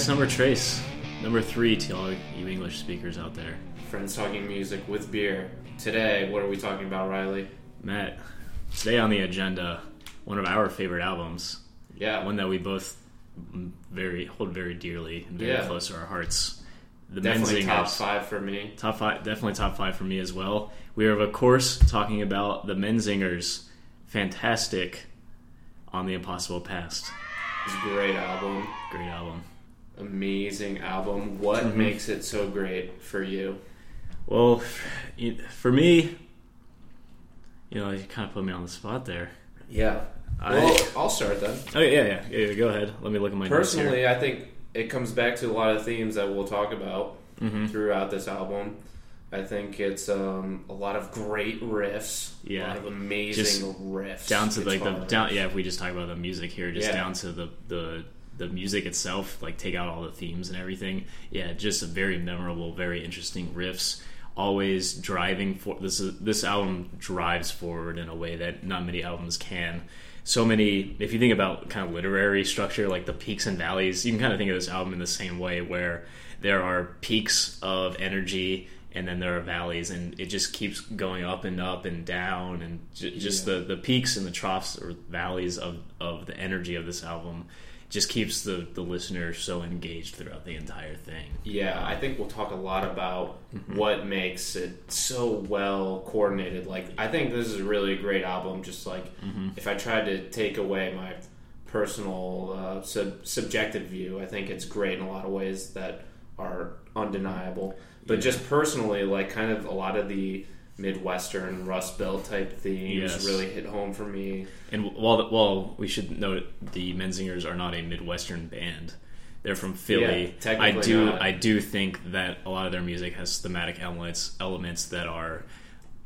Podcast number Trace. Number three to all you English speakers out there. Friends talking music with beer. Today, what are we talking about, Riley? Matt, today on the agenda, one of our favorite albums, Yeah. one that we both very hold very dearly and very Yeah. close to our hearts. The Definitely top five for me. Top five, definitely top five for me as well. We are of course talking about the Menzingers, fantastic on the Impossible Past. It's a great album. Great album. Amazing album. What Mhm. makes it so great for you? Well, for me, you know, you kind of put me on the spot there. Yeah. I- Well, I'll start then. Oh yeah, yeah, yeah, yeah. Go ahead. Let me look at my notes here. Personally, I think it comes back to a lot of themes that we'll talk about Mhm. throughout this album. I think it's um, a lot of great riffs. A Yeah. lot of amazing Just riffs. down to like the down. Yeah, if we just talk about the music here, just Yeah. down to the the the music itself. Like take out all the themes and everything. Yeah, just a very memorable, very interesting riffs. Always driving for this. Is, this album drives forward in a way that not many albums can. So many. If you think about kind of literary structure, like the peaks and valleys, you can kind of think of this album in the same way, where there are peaks of energy and then there are valleys and it just keeps going up and up and down and j- just Yeah. the, the peaks and the troughs or valleys of, of the energy of this album just keeps the, the listener so engaged throughout the entire thing Yeah, I think we'll talk a lot about Mm-hmm. what makes it so well coordinated. Like, I think this is a really great album. Just like Mm-hmm. if I tried to take away my personal uh, sub- subjective view, I think it's great in a lot of ways that are undeniable. But Yeah. just personally, like kind of a lot of the Midwestern Rust Belt type themes Yes. really hit home for me. and while the, while we should note the Menzingers are not a midwestern band they're from Philly. Yeah, technically I do not. I do think that a lot of their music has thematic elements elements that are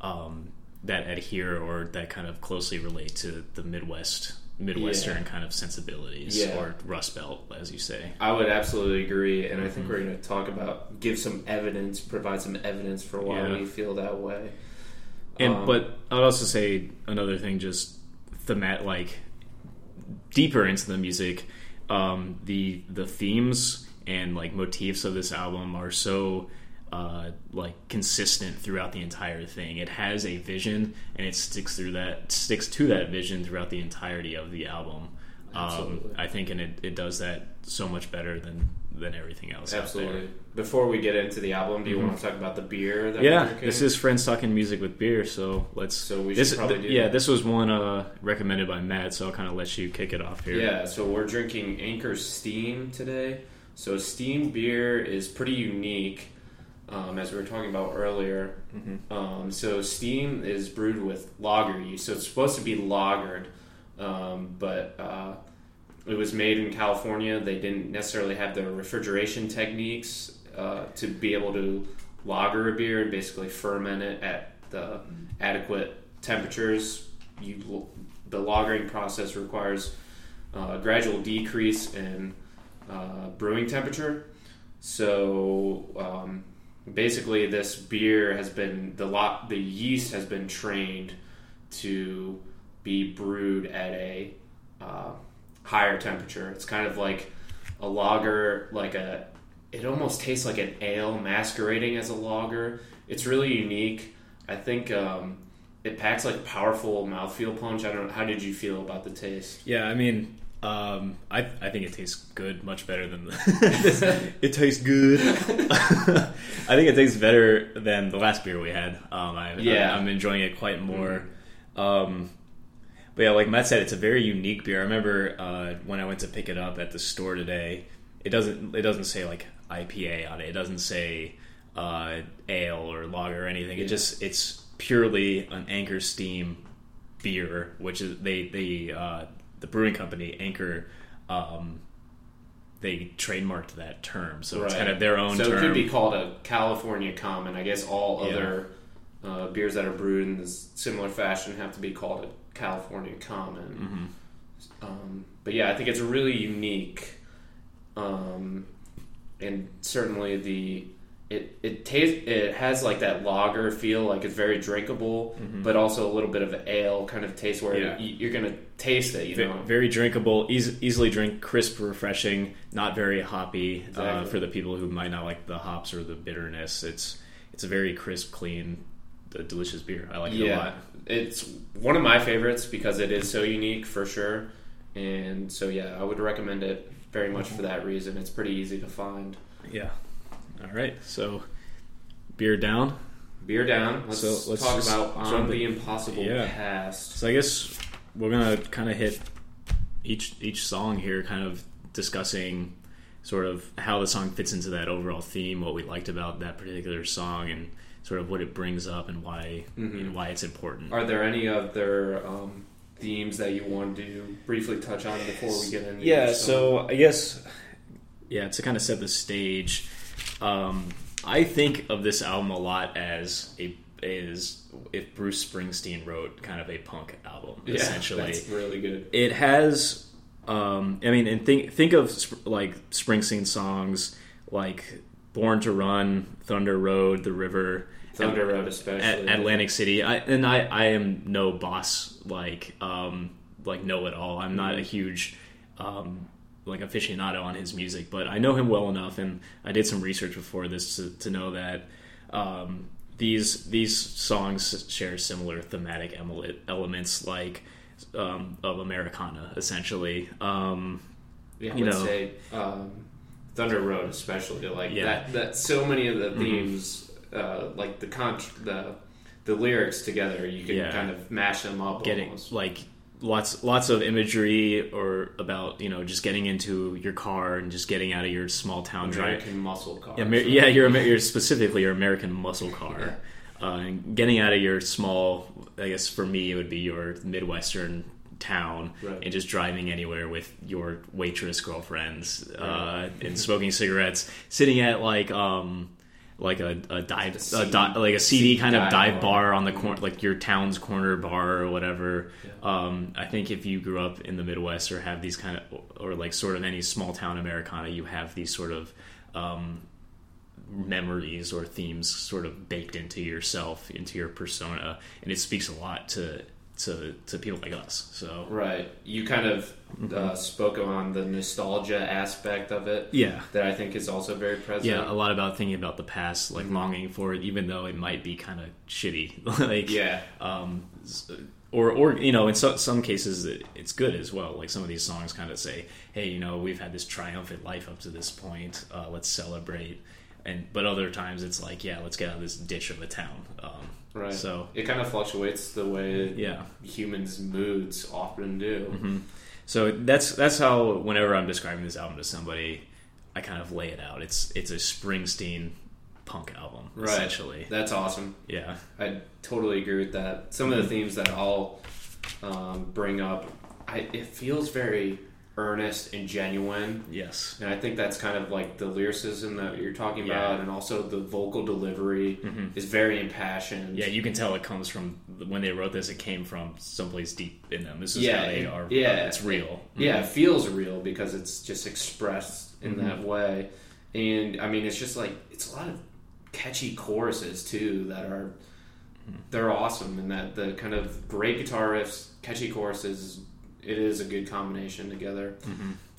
um, that adhere or that kind of closely relate to the Midwest Midwestern Yeah. kind of sensibilities Yeah. or Rust Belt, as you say. I would absolutely agree, and I Mm-hmm. think we're going to talk about give some evidence, provide some evidence for why Yeah. we feel that way. And Um, but I'd also say another thing, just the themat like deeper into the music, um, the the themes and like motifs of this album are so uh, like consistent throughout the entire thing. It has a vision and it sticks through that sticks to that vision throughout the entirety of the album. Um, I think, and it, it does that so much better than than everything else. absolutely. Before we get into the album, do you want to talk about the beer? That Mm-hmm. Yeah, this is friends talking music with beer. So let's. So we this, should probably do Yeah, that. this was one uh, recommended by Matt, so I'll kind of let you kick it off here. Yeah, so we're drinking Anchor Steam today. So Steam beer is pretty unique, um, as we were talking about earlier. Mm-hmm. Um, so Steam is brewed with lager yeast, so it's supposed to be lagered, um, but uh, it was made in California. They didn't necessarily have the refrigeration techniques uh, to be able to lager a beer and basically ferment it at the adequate temperatures. You, the lagering process requires uh, a gradual decrease in uh, brewing temperature. So um, basically, this beer has been the lot the yeast has been trained to be brewed at a uh, higher temperature. It's kind of like a lager, like a. It almost tastes like an ale masquerading as a lager. It's really unique. I think um, it packs like powerful mouthfeel punch. I don't. Know. How did you feel about the taste? Yeah, I mean, um, I I think it tastes good, much better than the. it tastes good. I think it tastes better than the last beer we had. Um, I, Yeah. I, am enjoying it quite more. Um, but yeah, like Matt said, it's a very unique beer. I remember uh, when I went to pick it up at the store today. It doesn't it doesn't say like IPA on it. It doesn't say uh, ale or lager or anything. Yeah. It just it's purely an Anchor Steam beer, which is they they uh, the brewing company Anchor. Um, they trademarked that term, so it's kind of their own So term. it could be called a California common. I guess all Yeah. other uh, beers that are brewed in this similar fashion have to be called a California common. Mhm. Um, but yeah, I think it's really unique, um, and certainly the it it tastes it has like that lager feel, like it's very drinkable, but also a little bit of an ale kind of taste where Mm-hmm. Yeah. you, you're gonna taste it. You Ve- know, Very drinkable, eas- easily drink, crisp, refreshing, not very hoppy uh, for the people who might not like the hops or the bitterness. It's it's a very crisp, clean, delicious beer. I like it a lot. it's one of my favorites because it is so unique for sure. And so yeah, I would recommend it very much for that reason. It's pretty easy to find. Yeah. All right. So, beer down. Beer down. Let's, So, let's talk about on the impossible Yeah. past. So I guess we're gonna kind of hit each each song here, kind of discussing sort of how the song fits into that overall theme, what we liked about that particular song, and sort of what it brings up and why you know, why it's important. Are there any other um, themes that you want to briefly touch on before we get into? Yeah, so I guess yeah, to kind of set the stage, um, I think of this album a lot as a is if Bruce Springsteen wrote kind of a punk album, yeah, essentially. that's really good. it has um i mean and think think of sp- like springsteen songs like born to run thunder road the river Thunder Road, especially at atlantic city I, and i i am no boss like um like know it all i'm not a huge um like aficionado on his music but i know him well enough and i did some research before this to, to know that um these these songs share similar thematic elements like um, of Americana, essentially. Um, Yeah, I you would know. say um, Thunder Road, especially like Yeah. that. That so many of the themes, uh, like the con- the the lyrics together, you can Yeah. kind of mash them up. getting almost. like lots lots of imagery or about you know just getting into your car and just getting out of your small town drive. American muscle car. Amer- yeah, you're, you're specifically your American muscle car. Uh, and getting out of your small, I guess for me it would be your midwestern town Right. and just driving anywhere with your waitress girlfriends uh, and smoking cigarettes, sitting at like um like a, a dive A a di- like a seedy kind of dive bar. bar on the corner like your town's corner bar or whatever. Um, I think if you grew up in the Midwest or have these kind of or like sort of any small town Americana, you have these sort of um, memories or themes sort of baked into yourself, into your persona, and it speaks a lot to to to people like us. So Right. You kind of Mm-hmm. uh, spoke on the nostalgia aspect of it yeah. that I think is also very present. Yeah, a lot about thinking about the past, like longing for it, even though it might be kind of shitty. like, Yeah. um, or or you know, in so, some cases it, it's good as well. Like some of these songs kind of say, "Hey, you know, we've had this triumphant life up to this point. Uh, let's celebrate." And but other times it's like, "Yeah, let's get out of this ditch of a town." Um, Right. So It kind of fluctuates the way yeah. humans' moods often do. Mm-hmm. So that's that's how whenever I'm describing this album to somebody, I kind of lay it out. It's it's a Springsteen punk album, Right. essentially. That's awesome. Yeah. I totally agree with that. Some of the themes that I'll um, bring up, I, it feels very earnest and genuine. Yes. And I think that's kind of like the lyricism that you're talking Yeah. about, and also the vocal delivery is very impassioned. Yeah, you can tell it comes from when they wrote this. It came from someplace deep in them. This is Yeah, how they it- are. yeah. it's real. Yeah, it feels real because it's just expressed in Mm-hmm. that way. And I mean, it's just like it's a lot of catchy choruses too that are Mm-hmm. they're awesome, and that the kind of great guitar riffs, catchy choruses. It is a good combination together.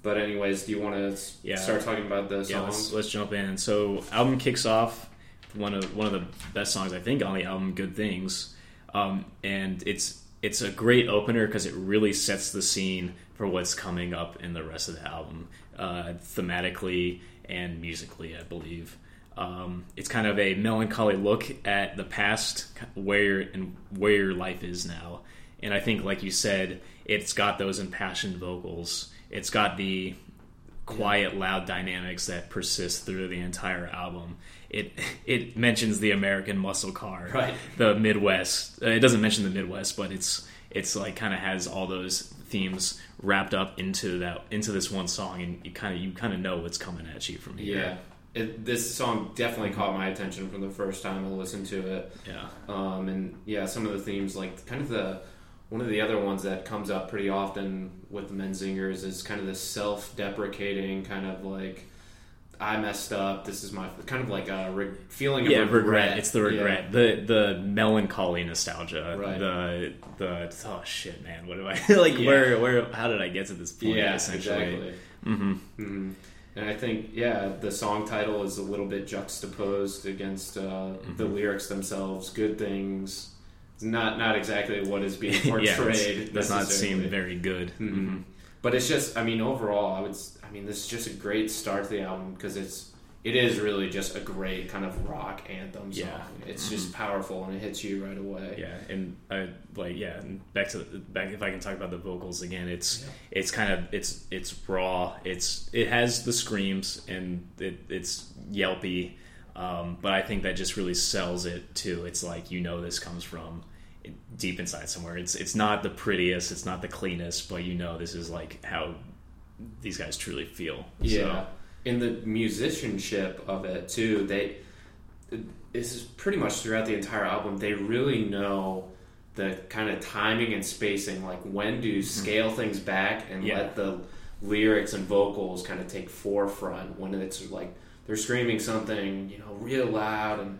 But anyways, do you want to Mm-hmm. Yeah. start talking about the Yeah, let's, let's jump in. So, album kicks off one of one of the best songs I think on the album, "Good Things," um, and it's it's a great opener because it really sets the scene for what's coming up in the rest of the album, uh, thematically and musically, I believe. Um, it's kind of a melancholy look at the past, where and where your life is now, and I think, like you said, it's got those impassioned vocals. It's got the quiet, loud dynamics that persist through the entire album. It it mentions the American muscle car, Right. the Midwest. Uh, it doesn't mention the Midwest, but it's it's like kind of has all those themes wrapped up into that into this one song, and you kind of you kind of know what's coming at you from here. Yeah. It, this song definitely caught my attention from the first time I listened to it. yeah, Um, and yeah, some of the themes, like kind of the one of the other ones that comes up pretty often with the Menzingers is kind of this self-deprecating kind of like I messed up. This is my kind of like a re- feeling of yeah, regret. regret. It's the regret, the the melancholy nostalgia, Right. the the oh shit, man, what do I like? Yeah. Where where how did I get to this point? Yeah, essentially. exactly. hmm hmm And I think, yeah, the song title is a little bit juxtaposed against uh, Mm-hmm. the lyrics themselves. Good things, It's not not exactly what is being portrayed. it's- does not seem very good. Mhm. But it's just, I mean, overall, I would, I mean, this is just a great start to the album because it's, it is really just a great kind of rock anthem song. Yeah. It's just powerful and it hits you right away. Yeah, and I like yeah, and back to back if I can talk about the vocals again, it's Yeah. it's kind of it's it's raw. It's it has the screams and it, it's yelpy, um, but I think that just really sells it too. It's like you know this comes from deep inside somewhere. It's it's not the prettiest, it's not the cleanest, but you know this is like how these guys truly feel. Yeah. In the musicianship of it too, they this is pretty much throughout the entire album. They really know the kind of timing and spacing, like when to scale things back and Mm-hmm. Yeah. let the lyrics and vocals kind of take forefront when it's like they're screaming something, you know, real loud and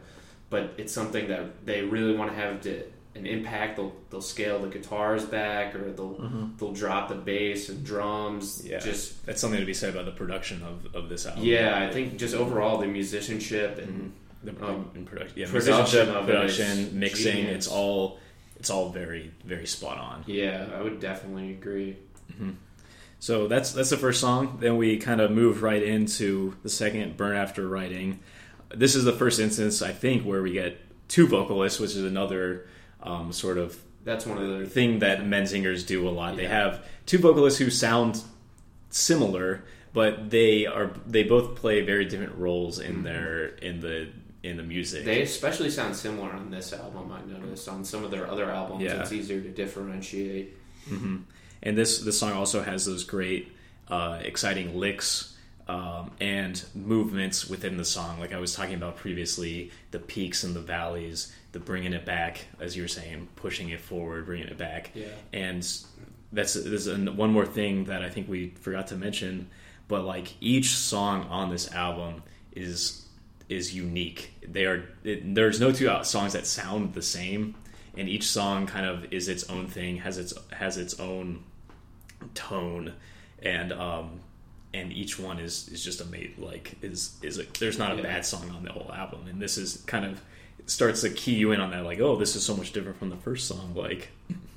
but it's something that they really want to have to, an impact. They'll they'll scale the guitars back or they'll they'll drop the bass and drums. Mm-hmm. Yeah, just that's something to be said about the production of, of this album. yeah, I think just overall the musicianship and the Um, in production, yeah, production it production, is mixing. genius. It's all it's all very very spot on. yeah, I would definitely agree. So that's that's the first song. Then we kind of move right into the second, "Burn After Writing." This is the first instance I think where we get two vocalists, which is another um, sort of That's one of the thing that Menzingers do a lot. They have two vocalists who sound similar, but they are they both play very different roles in their in the in the music. They especially sound similar on this album. I noticed on some of their other albums, Yeah. it's easier to differentiate. And this this song also has those great uh, exciting licks um, and movements within the song. Like i was talking about previously the peaks and the valleys the bringing it back as you were saying pushing it forward bringing it back. Yeah. and that's there's an, one more thing that i think we forgot to mention but like each song on this album is is unique. They are it, there's no two songs that sound the same and each song kind of is its own thing has its has its own tone and um and each one is is just a mate like is is a, there's not a Yeah. bad song on the whole album and this is kind of starts to key you in on that like oh this is so much different from the first song like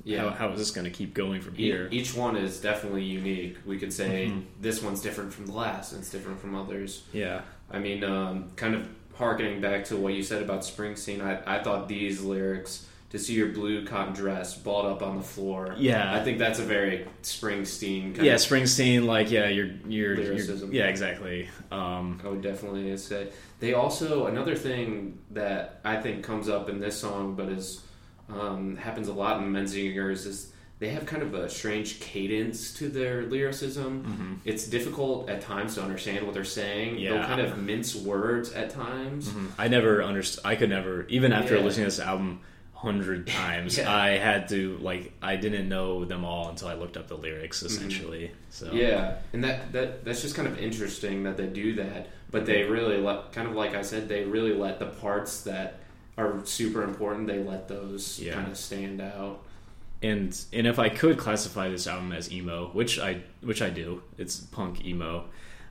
Yeah. how, how is this going to keep going from here Each one is definitely unique. We could say Mm-hmm. this one's different from the last, and it's different from others. yeah I mean, um, kind of harkening back to what you said about Springsteen, I, I thought these lyrics to see your blue cotton dress balled up on the floor. Yeah. I think that's a very Springsteen kind of. yeah of, springsteen like yeah your your Lyricism. yeah exactly um I would definitely say. They also, another thing that I think comes up in this song, but is um, happens a lot in Menzingers, is they have kind of a strange cadence to their lyricism. It's difficult at times to understand what they're saying. They'll Mm-hmm. Kind of mince words at times. I never understood. I could never, even after Yeah. listening to this album hundred times, Yeah. I had to like I didn't know them all until I looked up the lyrics. Essentially, so Mm-hmm. Yeah, and that, that that's just kind of interesting that they do that. But they really let, kind of like I said, they really let the parts that are super important. They let those Yeah. kind of stand out. and and if I could classify this album as emo, which I which I do, it's punk emo.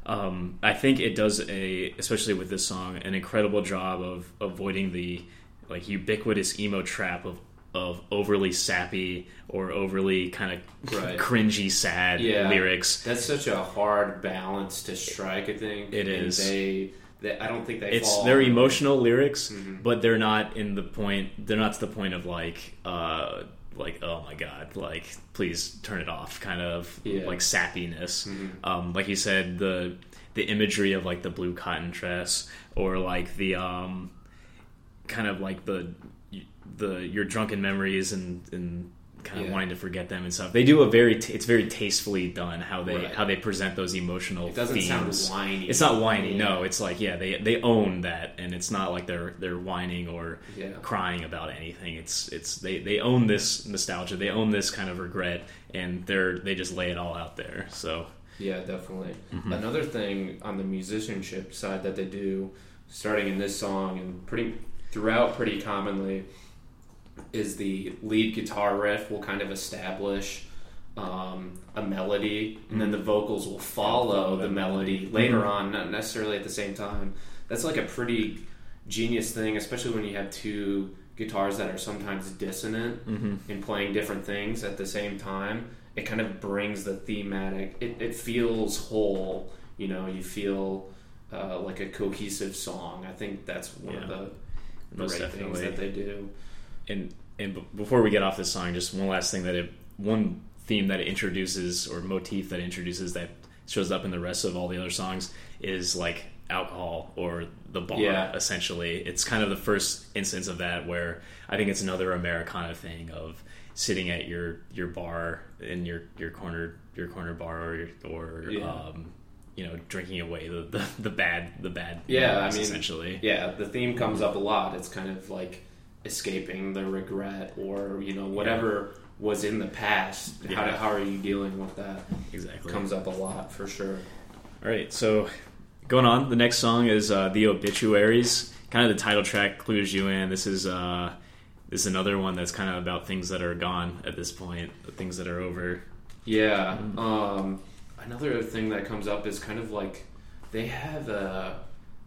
Um, I think it does a, especially with this song, an incredible job of avoiding the like ubiquitous emo trap of of overly sappy or overly kind of Right. cringy sad Yeah. lyrics. That's such a hard balance to strike. I think It And is. They, they, I don't think they. it's fall they're on- emotional lyrics, Mhm. but they're not in the point. They're not to the point of like, uh, like oh my god, like please turn it off, kind of Yeah. like sappiness. Mhm. Um, like you said, the the imagery of like the blue cotton dress, or like the um, kind of like the the your drunken memories and and kind of Yeah. wanting to forget them and stuff. They do a very t- it's very tastefully done how they Right. how they present those emotional It doesn't themes. sound whiny. It's not whiny. Yeah. No, it's like yeah, they they own that, and it's not like they're they're whining or Yeah. crying about anything. It's it's they they own this nostalgia. They own this kind of regret, and they're they just lay it all out there. So Yeah, definitely. Mm-hmm. Another thing on the musicianship side that they do, starting in this song and pretty throughout pretty commonly, is the lead guitar riff will kind of establish um, a melody, and then the vocals will follow the melody later on, not necessarily at the same time. That's like a pretty genius thing, especially when you have two guitars that are sometimes dissonant Mm-hmm. and playing different things at the same time. It kind of brings the thematic. It, it feels whole. You know, you feel uh, like a cohesive song. I think that's one of Yeah. The Most things definitely. that they do. and and b- before we get off this song, just one last thing that it one theme that it introduces or motif that introduces that shows up in the rest of all the other songs is like alcohol or the bar. Yeah. Essentially, it's kind of the first instance of that where I think it's another Americana thing of sitting at your your bar in your your corner your corner bar or or Yeah. um, you know drinking away the, the, the bad the bad Yeah, I mean, essentially Yeah, the theme comes up a lot. It's kind of like escaping the regret or you know whatever was in the past. How, Yeah. do, how are you dealing with that? exactly Comes up a lot for sure. All right, so going on, the next song is uh, "The Obituaries." Kind of the title track clues you in. This is uh, this is another one that's kind of about things that are gone at this point, things that are over. Yeah. Um, another thing that comes up is kind of like they have a.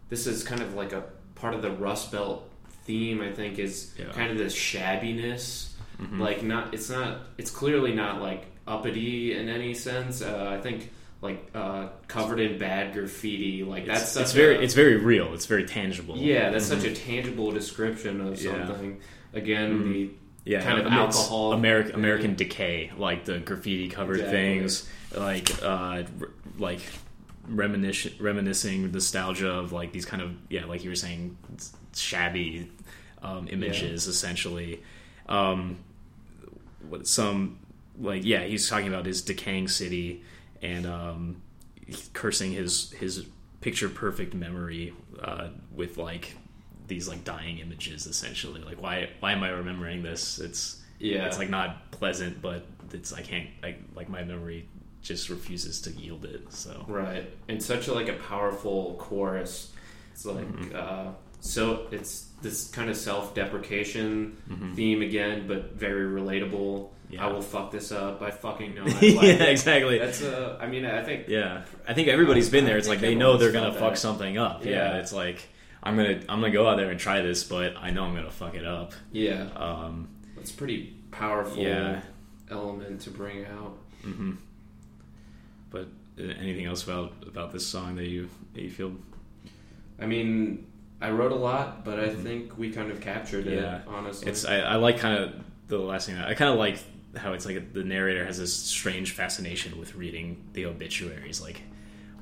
This is kind of like a part of the Rust Belt theme. I think is Yeah. kind of this shabbiness. Mhm. Like not. It's not. It's clearly not like uppity in any sense. Uh, I think like uh, covered in bad graffiti. Like that's It's, such it's very a- it's very real. It's very tangible. yeah. That's Mhm. such a tangible description of Yeah. something. Again, Mhm. the yeah, kind of I mean, it's alcohol American. American decay, like the graffiti covered Exactly. things, like uh, like reminiscing reminiscing nostalgia of like these kind of yeah, like you were saying, shabby um, images essentially. Um, what some like yeah, he's talking about his decaying city and um, cursing his his picture perfect memory uh, with like these like dying images essentially like why why am i remembering this it's yeah. it's like not pleasant but it's i can't like like my memory just refuses to yield it so Right, and such a, like a powerful chorus. It's like Mm-hmm. uh, so it's this kind of self-deprecation Mhm. theme again, but very relatable. Yeah. I will fuck this up. I fucking know. Yeah exactly That's uh, I mean, I think yeah i think everybody's been there it's I like they know they're gonna fuck that. something up yeah. Yeah. it's like i'm gonna i'm gonna go out there and try this but i know i'm gonna fuck it up yeah, um a pretty powerful yeah element to bring out. hmm but uh, anything else about about this song that you that you feel I mean, I wrote a lot, but I think we kind of captured it. Mm-hmm. Honestly, It's I, I like kind of the last thing. I kind of like how it's like the narrator has this strange fascination with reading the obituaries. Like,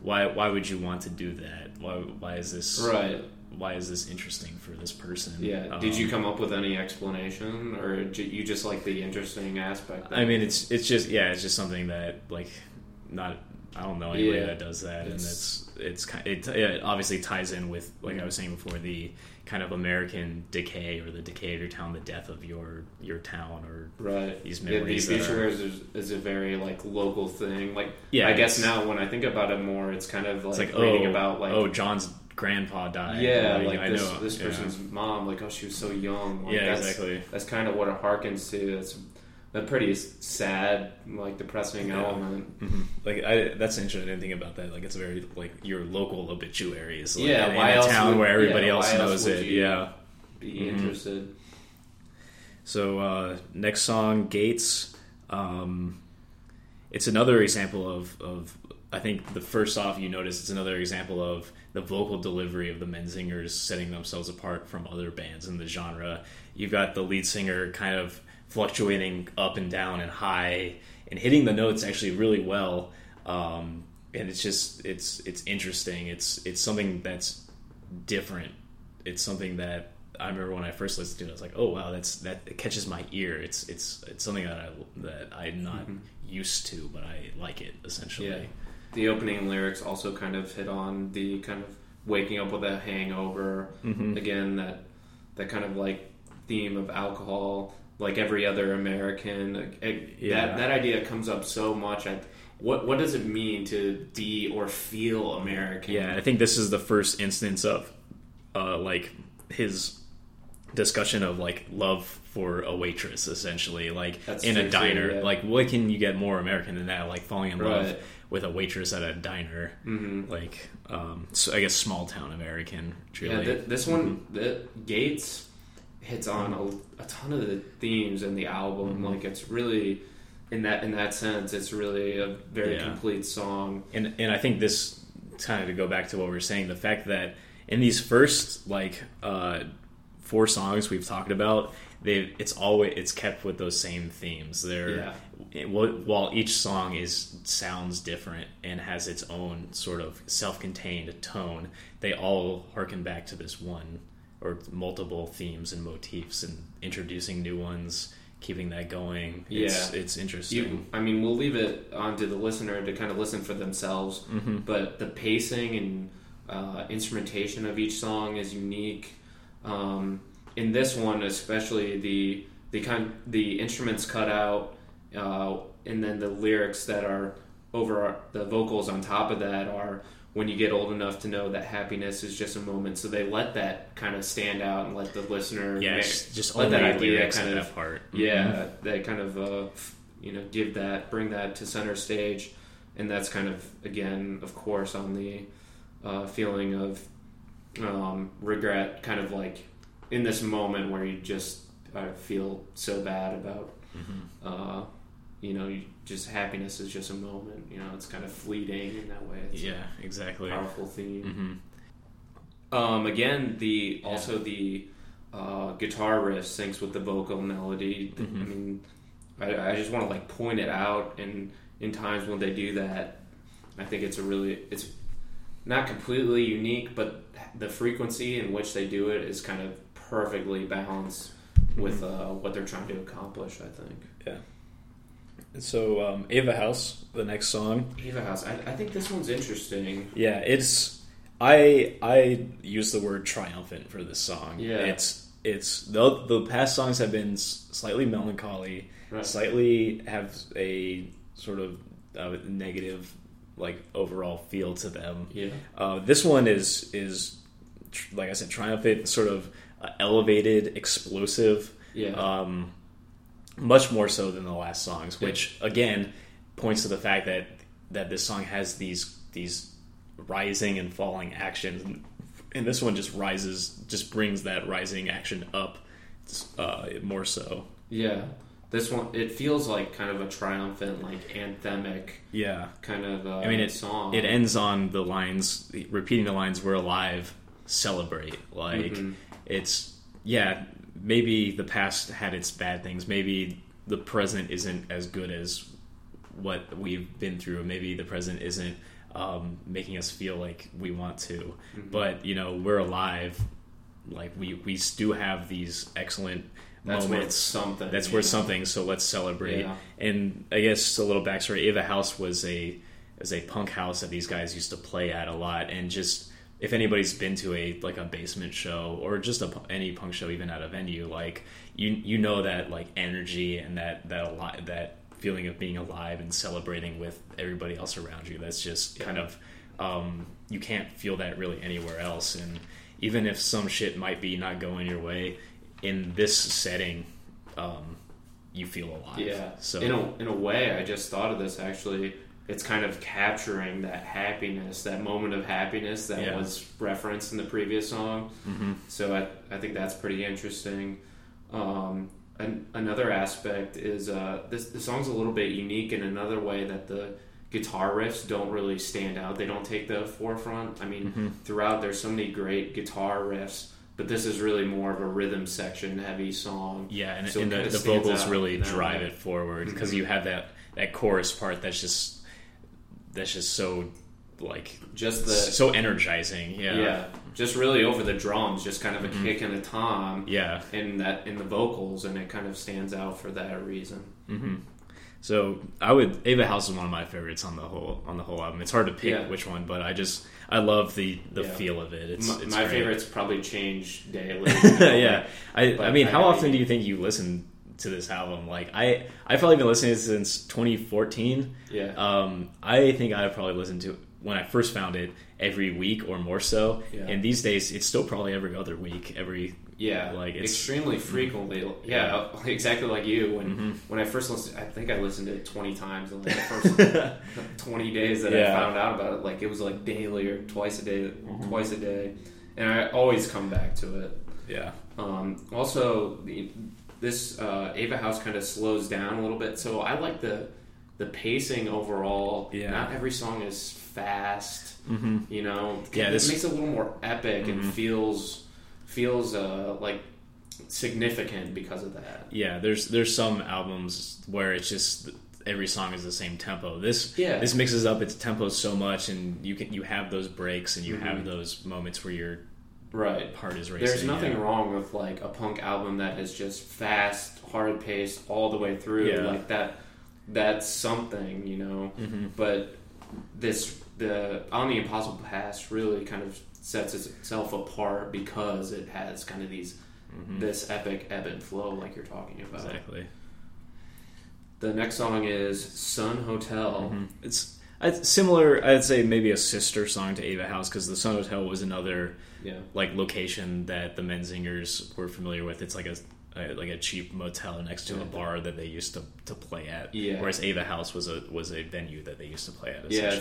why why would you want to do that? Why why is this right. Why is this interesting for this person? Yeah. Did you Um, come up with any explanation, or you just like the interesting aspect? I mean, it's it's just yeah, it's just something that like not. I don't know anybody Yeah. that does that, and It's- it's it's it, it obviously ties in with like I was saying before the kind of American decay or the decay of your town, the death of your your town, or Right. these Yeah, the memories that are- is, is a very like local thing. Like, Yeah, I guess now when I think about it more, it's kind of like, it's like reading oh, about like oh John's grandpa died. yeah, Like, like I this know this yeah. person's mom. Like, oh, she was so young. Like, yeah, that's, exactly. That's kind of what it harkens to. It's a pretty sad, like depressing Yeah. element. hmm Like I, that's interesting. I didn't think about that. Like it's very like your local obituaries. Like, Yeah, in why a town would- where everybody yeah, else knows it. Yeah. Be Mhm. interested. So uh, next song, Gates. Um, it's another example of, of I think the first off you notice it's another example of the vocal delivery of the Menzingers setting themselves apart from other bands in the genre. You've got the lead singer kind of fluctuating up and down and high and hitting the notes actually really well. Um, and it's just it's it's interesting. It's it's something that's different. It's something that I remember when I first listened to it. I was like, "Oh wow, that's that it catches my ear." It's it's it's something that I that I'm not Mhm. used to, but I like it essentially. Yeah. The opening lyrics also kind of hit on the kind of waking up with a hangover. Mhm. Again, that that kind of like theme of alcohol, like every other American. it- Yeah. That that idea comes up so much. I what what does it mean to be or feel American? Yeah, I think this is the first instance of uh, like his discussion of like love for a waitress, essentially, like That's in a too, diner. yeah. Like, what can you get more American than that? Like falling in love Right. With a waitress at a diner, Mhm. like um, so I guess small town American. Truly, Yeah, th- this one, the Gates hits on a, a ton of the themes in the album. Mm-hmm. Like it's really, in that in that sense, it's really a very Yeah. complete song. and and I think this kind of to go back to what we were saying, the fact that in these first like uh, four songs we've talked about, they it's always it's kept with those same themes. They're Yeah. while each song is sounds different and has its own sort of self-contained tone, they all harken back to this one or multiple themes and motifs and introducing new ones. Keeping that going, it's, Yeah. it's interesting. You, I mean, we'll leave it on to the listener to kind of listen for themselves. Mm-hmm. But the pacing and uh, instrumentation of each song is unique. Um, in this one, especially the the kind the instruments cut out, uh, and then the lyrics that are over the vocals on top of that are when you get old enough to know that happiness is just a moment. So they let that kind of stand out and let the listener yeah, ma- just, let that idea kind of that part. yeah, Mhm. they kind of uh, you know give that bring that to center stage, and that's kind of again, of course, on the uh, feeling of um, regret, kind of like in this moment where you just uh, feel so bad about. Mm-hmm. Uh, you know, you, just happiness is just a moment. You know, it's kind of fleeting in that way. It's Yeah, exactly. powerful theme. hmm Um, again, the also the uh, guitar riff syncs with the vocal melody. I Mhm. mean, I, I just want to like point it out, and in times when they do that, I think it's a really it's not completely unique, but the frequency in which they do it is kind of perfectly balanced with uh, what they're trying to accomplish. I think. Yeah. And So, um, Ava House, the next song. Ava House. I, I think this one's interesting. Yeah, it's. I I use the word triumphant for this song. Yeah. it's it's the the past songs have been slightly melancholy, Right. slightly have a sort of uh, negative like overall feel to them. Yeah. Uh, this one is is tr- like I said, triumphant, sort of uh, elevated, explosive. Yeah. um, much more so than the last songs, which again points to the fact that that this song has these these rising and falling actions, and this one just rises, just brings that rising action up uh, more so. yeah. This one, it feels like kind of a triumphant, like anthemic Yeah, kind of uh, I mean it. song. It ends on the lines, repeating the lines "We're alive, celebrate." Like Mhm. it's yeah, maybe the past had its bad things. Maybe the present isn't as good as what we've been through. Maybe the present isn't um, making us feel like we want to. Mm-hmm. But you know, we're alive. Like we we do have these excellent That's worth moments. something. That's worth something. So let's celebrate. Yeah. And I guess a little backstory: Ava House was a is a punk house that these guys used to play at a lot, and just if anybody's been to a like a basement show or just a, any punk show, even at a venue, like you you know that like energy and that that ali- that feeling of being alive and celebrating with everybody else around you. That's just kind of um, you can't feel that really anywhere else. And even if some shit might be not going your way, in this setting, um, you feel alive. Yeah. So in a in a way, I just thought of this actually. It's kind of capturing that happiness, that moment of happiness that Yeah. was referenced in the previous song. Mhm. So I, I think that's pretty interesting. Um, an, another aspect is uh, this the song's a little bit unique in another way that the guitar riffs don't really stand out. They don't take the forefront. I mean, Mm-hmm. throughout there's so many great guitar riffs, but this is really more of a rhythm section heavy song. Yeah, and, So and the, the vocals really drive way. it forward because Mhm. you have that that chorus part that's just that's just so like Just the so energizing. Yeah, Yeah. just really over the drums, just kind of a Mm-hmm. kick and a tom yeah. in that in the vocals, and it kind of stands out for that reason. hmm So I would Ava House is one of my favorites on the whole on the whole album. It's hard to pick Yeah. which one, but I just I love the the Yeah. feel of it. It's, my it's my favorites probably change daily. yeah, I, I mean, I how often do you think you listen to this album. Like I, I've probably been listening to it since 2014. Yeah. Um, I think I've probably listened to it when I first found it every week or more so. Yeah. And these days, it's still probably every other week. Every Yeah, Like, it's- extremely frequently. Yeah, exactly like you. When Mm-hmm. when I first listened, I think I listened to it twenty times in like the first twenty days that I found out about it. Like it was like daily or twice a day, Mm-hmm. twice a day, and I always come back to it. yeah, Um, also, the, this uh, Ava House kind of slows down a little bit, so I like the the pacing overall. Yeah. Not every song is fast. mm-hmm. You know, Yeah, it this- makes it a little more epic and Mhm. feels feels uh, like significant because of that. yeah. There's there's some albums where it's just every song is the same tempo. This Yeah. this mixes up its tempo so much, and you can you have those breaks and you Mhm. have those moments where your Right. heart is racing. There's nothing yeah. wrong with like a punk album that is just fast, hard paced all the way through. Yeah. Like that. That's something, you know. hmm But this the on the Impossible Past really kind of sets itself apart because it has kind of these hmm this epic ebb and flow like you're talking about. Exactly. The next song is Sun Hotel. Mhm. It's it's similar. I'd say maybe a sister song to Ava House because the Sun Hotel was another Yeah. like location that the Menzingers were familiar with. It's like a, a like a cheap motel next to a bar that they used to, to play at. Yeah. Whereas Ava House was a was a venue that they used to play at. Yeah,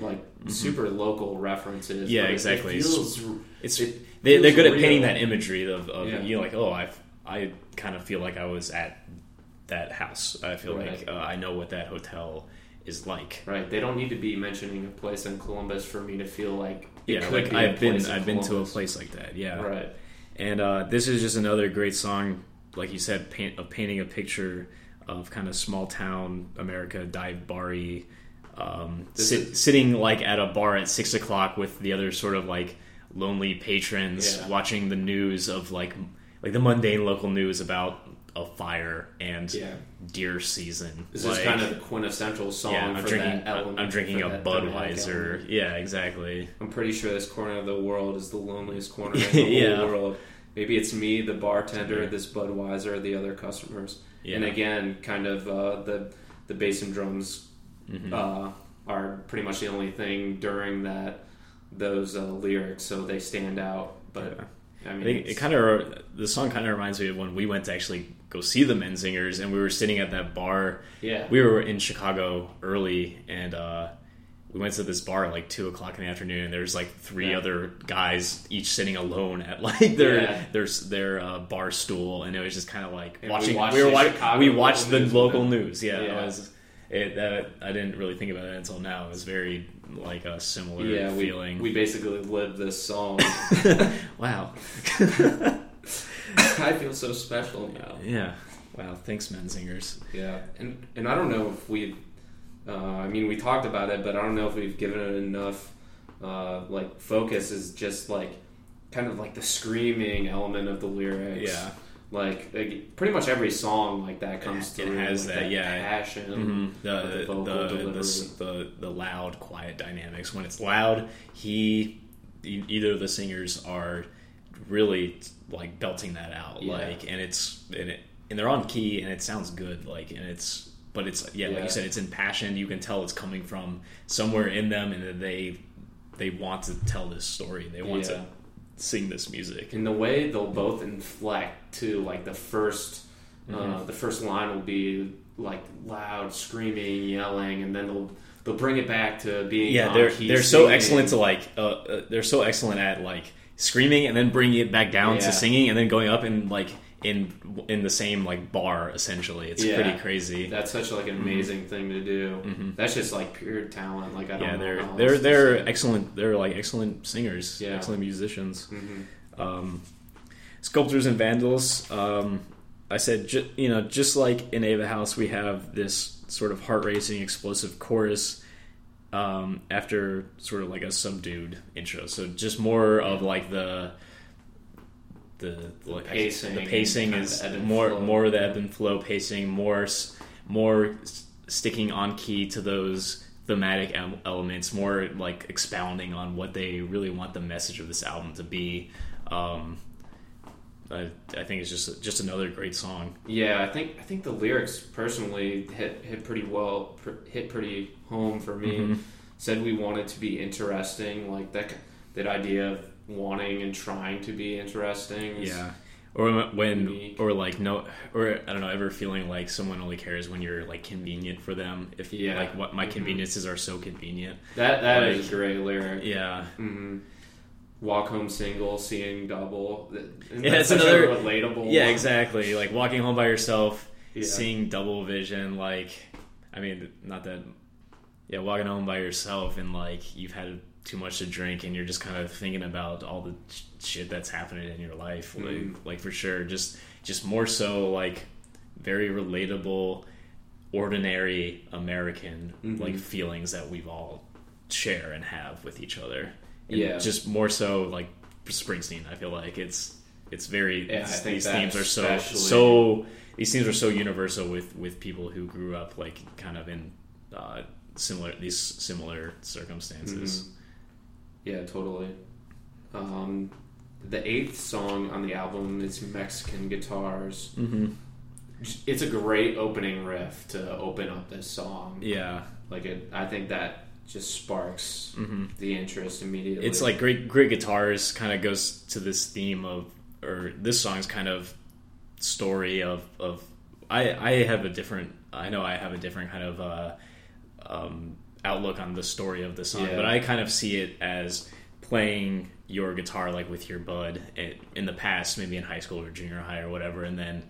like super local references. Mm-hmm. Yeah, exactly. It feels, it's it they, they're feels good at painting that imagery of, of Yeah. you know like oh I I kind of feel like I was at that house. I feel Right. like uh, I know what that hotel is like. Right, they don't need to be mentioning a place in Columbus for me to feel like Yeah, like be I've been I've been to a place like that. Yeah, Right, And uh, this is just another great song, like you said, paint, of painting a picture of kind of small town America, dive bar-y, um, sit, is- sitting like at a bar at six o'clock with the other sort of like lonely patrons, Yeah. watching the news of like like the mundane local news about a fire and yeah. deer season. This like, is kind of the quintessential song yeah. I'm for drinking. that element. I'm drinking a Budweiser. Yeah, exactly. I'm pretty sure this corner of the world is the loneliest corner in the Yeah. whole world. Maybe it's me, the bartender, this Budweiser, the other customers, and again, kind of uh, the the bass and drums Mhm. uh, are pretty much the only thing during that those uh, lyrics, so they stand out. But I I mean, think it kind of the song kind of reminds me of when we went to actually go see the Menzingers, and we were sitting at that bar. yeah, We were in Chicago early, and uh, we went to this bar at like two o'clock in the afternoon. And there's like three Yeah. other guys, each sitting alone at like their Yeah. their their uh, bar stool, and it was just kind of like And we watching. watched We, were watching. We local watched the local news. Yeah, Yeah. It was, it, that I didn't really think about it until now. It was very like a similar yeah, we, feeling. we basically lived this song. wow. I feel so special now. Yeah. Wow. Thanks, Menzingers. Yeah, and and I don't know if we, uh, I mean, we talked about it, but I don't know if we've given it enough, uh, like focus. Is just like, kind of like the screaming element of the lyrics. Yeah. Like, like pretty much every song like that comes It through. has like that, yeah. passion. Mm-hmm. The, the, the, the, the, the loud, quiet dynamics. When it's loud, he, either of the singers are really like belting that out. Yeah. Like, and it's, and it, and they're on key and it sounds good. Like, and it's, but it's, yeah, like you said, it's in passion. You can tell it's coming from somewhere in them and that they, they want to tell this story. They want Yeah. to sing this music. and the way they'll both inflect too. Like the 1st uh, Mhm. the first line will be like loud screaming, yelling, and then they'll they'll bring it back to being yeah they're they're so excellent to like uh, uh, they're so excellent at like screaming and then bringing it back down Yeah. to singing and then going up and like in in the same like bar essentially it's Yeah. pretty crazy That's such like an amazing thing to do. Mhm. That's just like pure talent. Like I don't yeah know they're they're they're excellent they're like excellent singers Yeah. excellent musicians Mhm. um, sculptors and vandals um, i said ju- you know just like in ava house we have this sort of heart-racing explosive chorus um, after sort of like a subdued intro so just more of like the the, like, pacing the pacing is more flow. more of the ebb and flow pacing more more sticking on key to those thematic elements more like expounding on what they really want the message of this album to be um, I, I think it's just just another great song. Yeah, I think I think the lyrics personally hit hit pretty well, pr- hit pretty home for me. Mhm. Said we wanted to be interesting, like that that idea of wanting and trying to be interesting. is- Yeah. Or when, Unique. or like no, or I don't know, ever feeling like someone only cares when you're like convenient for them. If Yeah. like what my Mhm. conveniences are so convenient. that that is Like- a great lyric. Yeah, hmm Walk home single, seeing double. And Yeah, that's it's another- relatable. yeah, exactly. Like walking home by yourself, Yeah. seeing double vision. Like, I mean, not that. Yeah, walking home by yourself and like you've had too much to drink and you're just kind of thinking about all the sh- shit that's happening in your life. Like, Mhm. like for sure, just just more so like very relatable, ordinary American Mhm. like feelings that we've all share and have with each other. And Yeah. just more so like Springsteen. I feel like it's it's very Yeah, I these, themes are so especially- so these themes are so universal with with people who grew up like kind of in uh, similar these similar circumstances. Mhm. Yeah, totally. Um, the eighth song on the album is Mexican Guitars. Mm-hmm. It's a great opening riff to open up this song. Yeah, Like it, I think that just sparks hmm the interest immediately. it's like great great guitars kind of goes to this theme of or this song's kind of story of of I I have a different I know I have a different kind of uh, um, outlook on the story of the song, Yeah. but I kind of see it as playing your guitar like with your bud in the past, maybe in high school or junior high or whatever, and then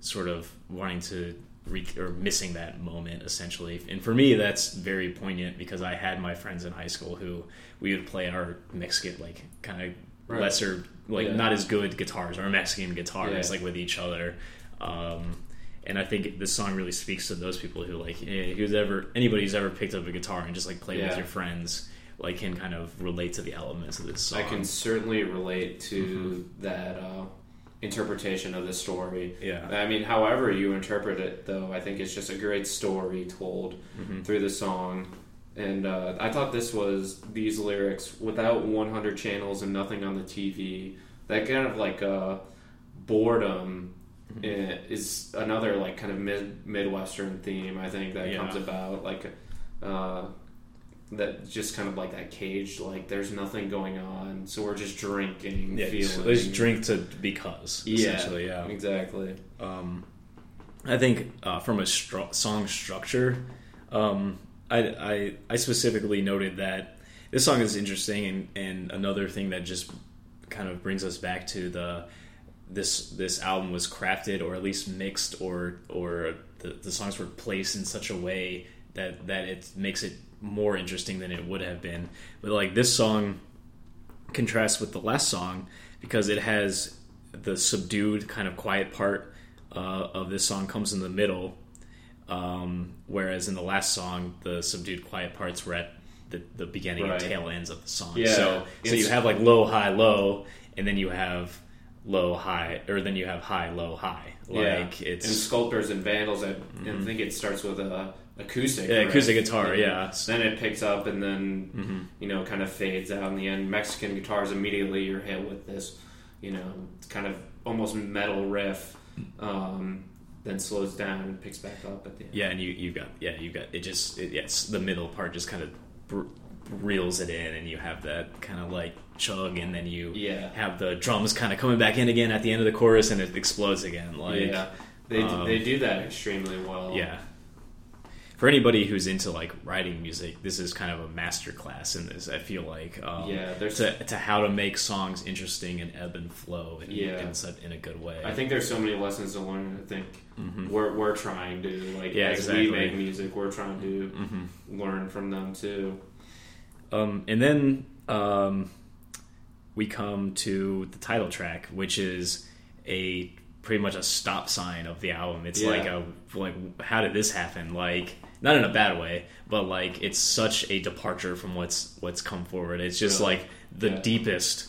sort of wanting to re- or missing that moment essentially. And for me, that's very poignant because I had my friends in high school who we would play our Mexican like kind of Right. lesser like Yeah. not as good guitars or Mexican guitars Yeah. like with each other. Um, and I think this song really speaks to those people who like eh, who's ever anybody who's ever picked up a guitar and just like played with your friends like can kind of relate to the elements of this song. I can certainly relate to Mm-hmm. that uh, interpretation of the story. yeah. I mean, however you interpret it, though, I think it's just a great story told Mhm. through the song. And uh, I thought this was these lyrics without 100 channels and nothing on the TV. That kind of like uh, boredom Mm-hmm. is another like kind of mid midwestern theme. I think that Yeah. comes about like uh, that just kind of like that caged like there's nothing going on, so we're just drinking, Yeah, feeling. so let's drink to because essentially, yeah. exactly. Um, I think uh, from a stru- song structure, um, I, I I specifically noted that this song is interesting, and, and another thing that just kind of brings us back to the this this album was crafted or at least mixed or or the, the songs were placed in such a way that that it makes it more interesting than it would have been. But like this song contrasts with the last song because it has the subdued kind of quiet part uh, of this song comes in the middle, um, whereas in the last song the subdued quiet parts were at the, the beginning Right. and tail ends of the song. Yeah, so so you have like low high low, and then you have low high, or then you have high low high. Like yeah, and it's Mm-hmm. sculptors and vandals. I, I think it starts with a acoustic. Yeah, riff. acoustic guitar, And yeah. Then it picks up and then Mhm. you know kind of fades out in the end. Mexican guitars immediately you're hit with this, you know, kind of almost metal riff. Um, then slows down and picks back up at the end. Yeah, and you you got yeah you've got it just it, yes the middle part just kind of br- reels it in, and you have that kind of like chug, and then you Yeah. have the drums kind of coming back in again at the end of the chorus, and it explodes again. Like yeah, they um, they do that extremely well. yeah. For anybody who's into like writing music, this is kind of a master class in this. I feel like um, Yeah, there's- to, to how to make songs interesting and ebb and flow in, Yeah. in, in a good way. I think there's so many lessons to learn. I think we're we're trying to like Mm-hmm. Yeah, as exactly. we make music, we're trying to Mhm. learn from them too. Um, and then um, we come to the title track, which is a pretty much a stop sign of the album. It's Yeah. like a like how did this happen? Like not in a bad way, but like it's such a departure from what's what's come forward. It's just Really? like the Yeah. deepest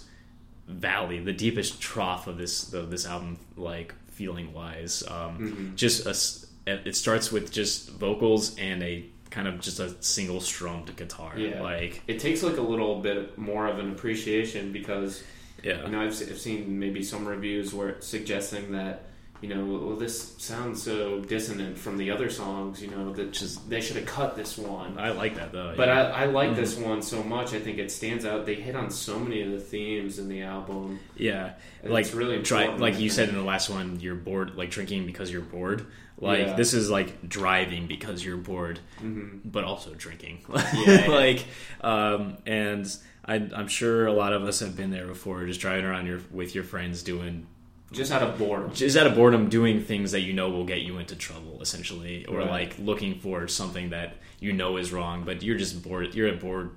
valley, the deepest trough of this of this album, like feeling wise. Um, Mm-hmm. Just a it starts with just vocals and a kind of just a single strummed guitar. Yeah. Like It takes like a little bit more of an appreciation because Yeah. You know, I've, I've seen maybe some reviews where suggesting that you know, well, this sounds so dissonant from the other songs. You know, that just they should have cut this one. I like that though. But yeah. I, I like this one so much. I think it stands out. They hit on so many of the themes in the album. yeah, And like it's really try, like you said in the last one, you're bored, like drinking because you're bored. Like Yeah. this is like driving because you're bored, Mhm. but also drinking. Yeah. like, um, and I, I'm sure a lot of us have been there before, just driving around your with your friends doing Just out of boredom. just out of boredom doing things that you know will get you into trouble essentially or Right. like looking for something that you know is wrong but you're just bored you're a bored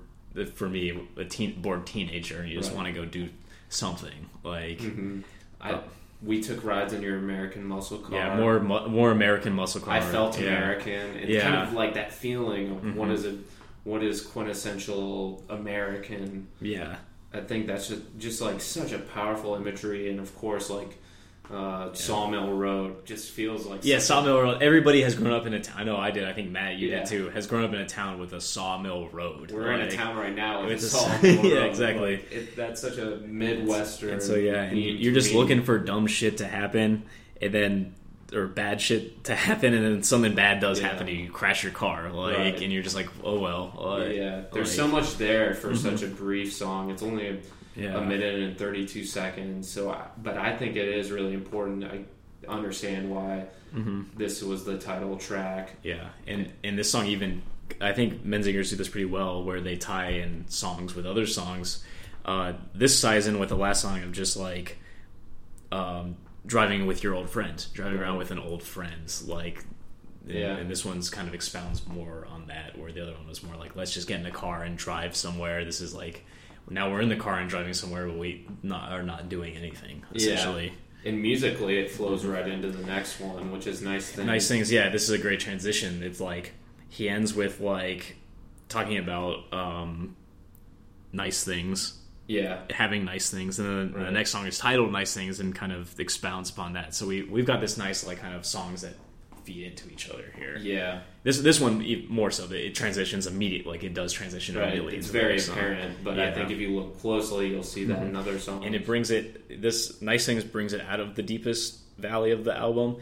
for me a teen bored teenager you just Right. want to go do something like Mhm. I, Oh. we took rides in your American muscle car. yeah more mu- more american muscle car I felt yeah. American, and Yeah. kind of like that feeling of what Mhm. is it, what is quintessential American. yeah I think that's just, just like such a powerful imagery, and of course, like uh, Sawmill Road just feels like yeah sawmill road everybody has grown up in a town i know i did i think matt you Yeah. did too has grown up in a town with a sawmill road We're in a town right now with, a Sawmill yeah, Road. exactly. Like, it, that's such a midwestern. And so yeah, and you're just looking for dumb shit to happen, and then or bad shit to happen, and then something bad does Yeah. happen to you. You crash your car, like, Right. and you're just like, oh well. uh, Yeah, there's like- so much there for Mhm. such a brief song. It's only a, yeah, a minute and 32 seconds. So, I, but I think it is really important. I understand why hmm this was the title track. yeah, and and this song even, I think Menzingers do this pretty well, where they tie in songs with other songs. Uh, this ties in with the last song of just like um, driving with your old friend, driving around with an old friend, like. And, Yeah. and this one's kind of expounds more on that, where the other one was more like, let's just get in the car and drive somewhere. This is like, now we're in the car and driving somewhere, but we not are not doing anything Yeah. essentially. And musically, it flows right into the next one, which is nice. Thing. Nice things, yeah. This is a great transition. It's like he ends with like talking about um, nice things, Yeah, having nice things, and then the next song is titled "Nice Things" and kind of expounds upon that. So we we've got this nice like kind of songs that feed into each other here. yeah, This this one more so it transitions immediately, like it does transition right. immediately. It's very song. apparent, but I Yeah. Mm-hmm. think if you look closely, you'll see that in other songs. and it brings it. This nice things brings it out of the deepest valley of the album,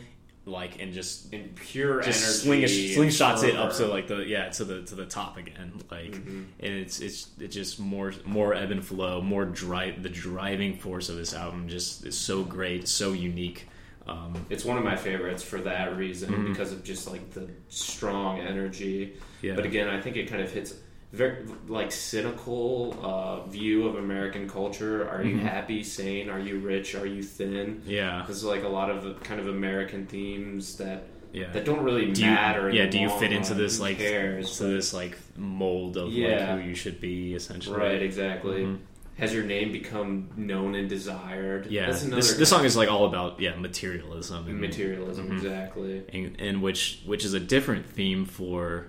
like and just in pure just energy, swing and slingshots it up to like the yeah to the to the top again like Mhm. and it's it's it's just more more ebb and flow more drive the driving force of this album just is so great so unique um, It's one of my favorites for that reason Mhm. because of just like the strong energy. yeah But again, I think it kind of hits very like cynical uh, view of American culture. Are you Mhm. happy, sane? Are you rich? Are you thin? yeah This is like a lot of kind of American themes that yeah that don't really do you, matter. yeah do you fit into this like cares? to this like mold of Yeah. like who you should be essentially right? Exactly. Mhm. Has your name become known and desired? yeah this, this song is like all about yeah materialism and materialism. Mhm. Exactly. and, and which which is a different theme for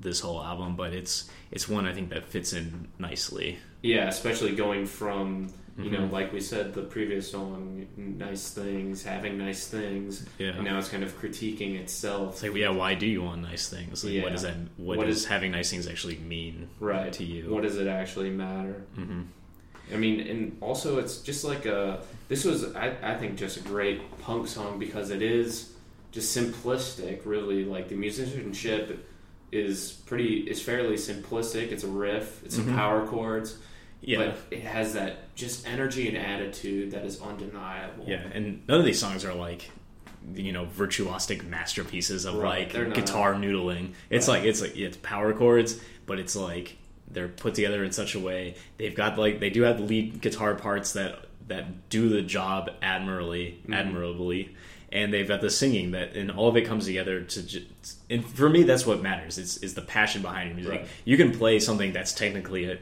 this whole album, but it's it's one I think that fits in nicely. Yeah, especially going from you know, Mhm. like we said, the previous song, nice things, having nice things, Yeah. and now it's kind of critiquing itself. It's like, yeah, why do you want nice things? Like, Yeah. what does that? What what is- does having nice things actually mean right to you? What does it actually matter? hmm I mean, and also it's just like a. This was, I, I think, just a great punk song because it is just simplistic. Really, like the musicianship is pretty, is fairly simplistic. It's a riff, it's Mhm. some power chords, Yeah, but it has that just energy and attitude that is undeniable. yeah, and none of these songs are like you know virtuosic masterpieces of Right, like guitar noodling. It's Right. like it's like it's power chords, but it's like they're put together in such a way they've got like they do have the lead guitar parts that that do the job admirably Mhm. admirably and they've got the singing that and all of it comes together to just and for me that's what matters it's is the passion behind your music Right. you can play something that's technically a,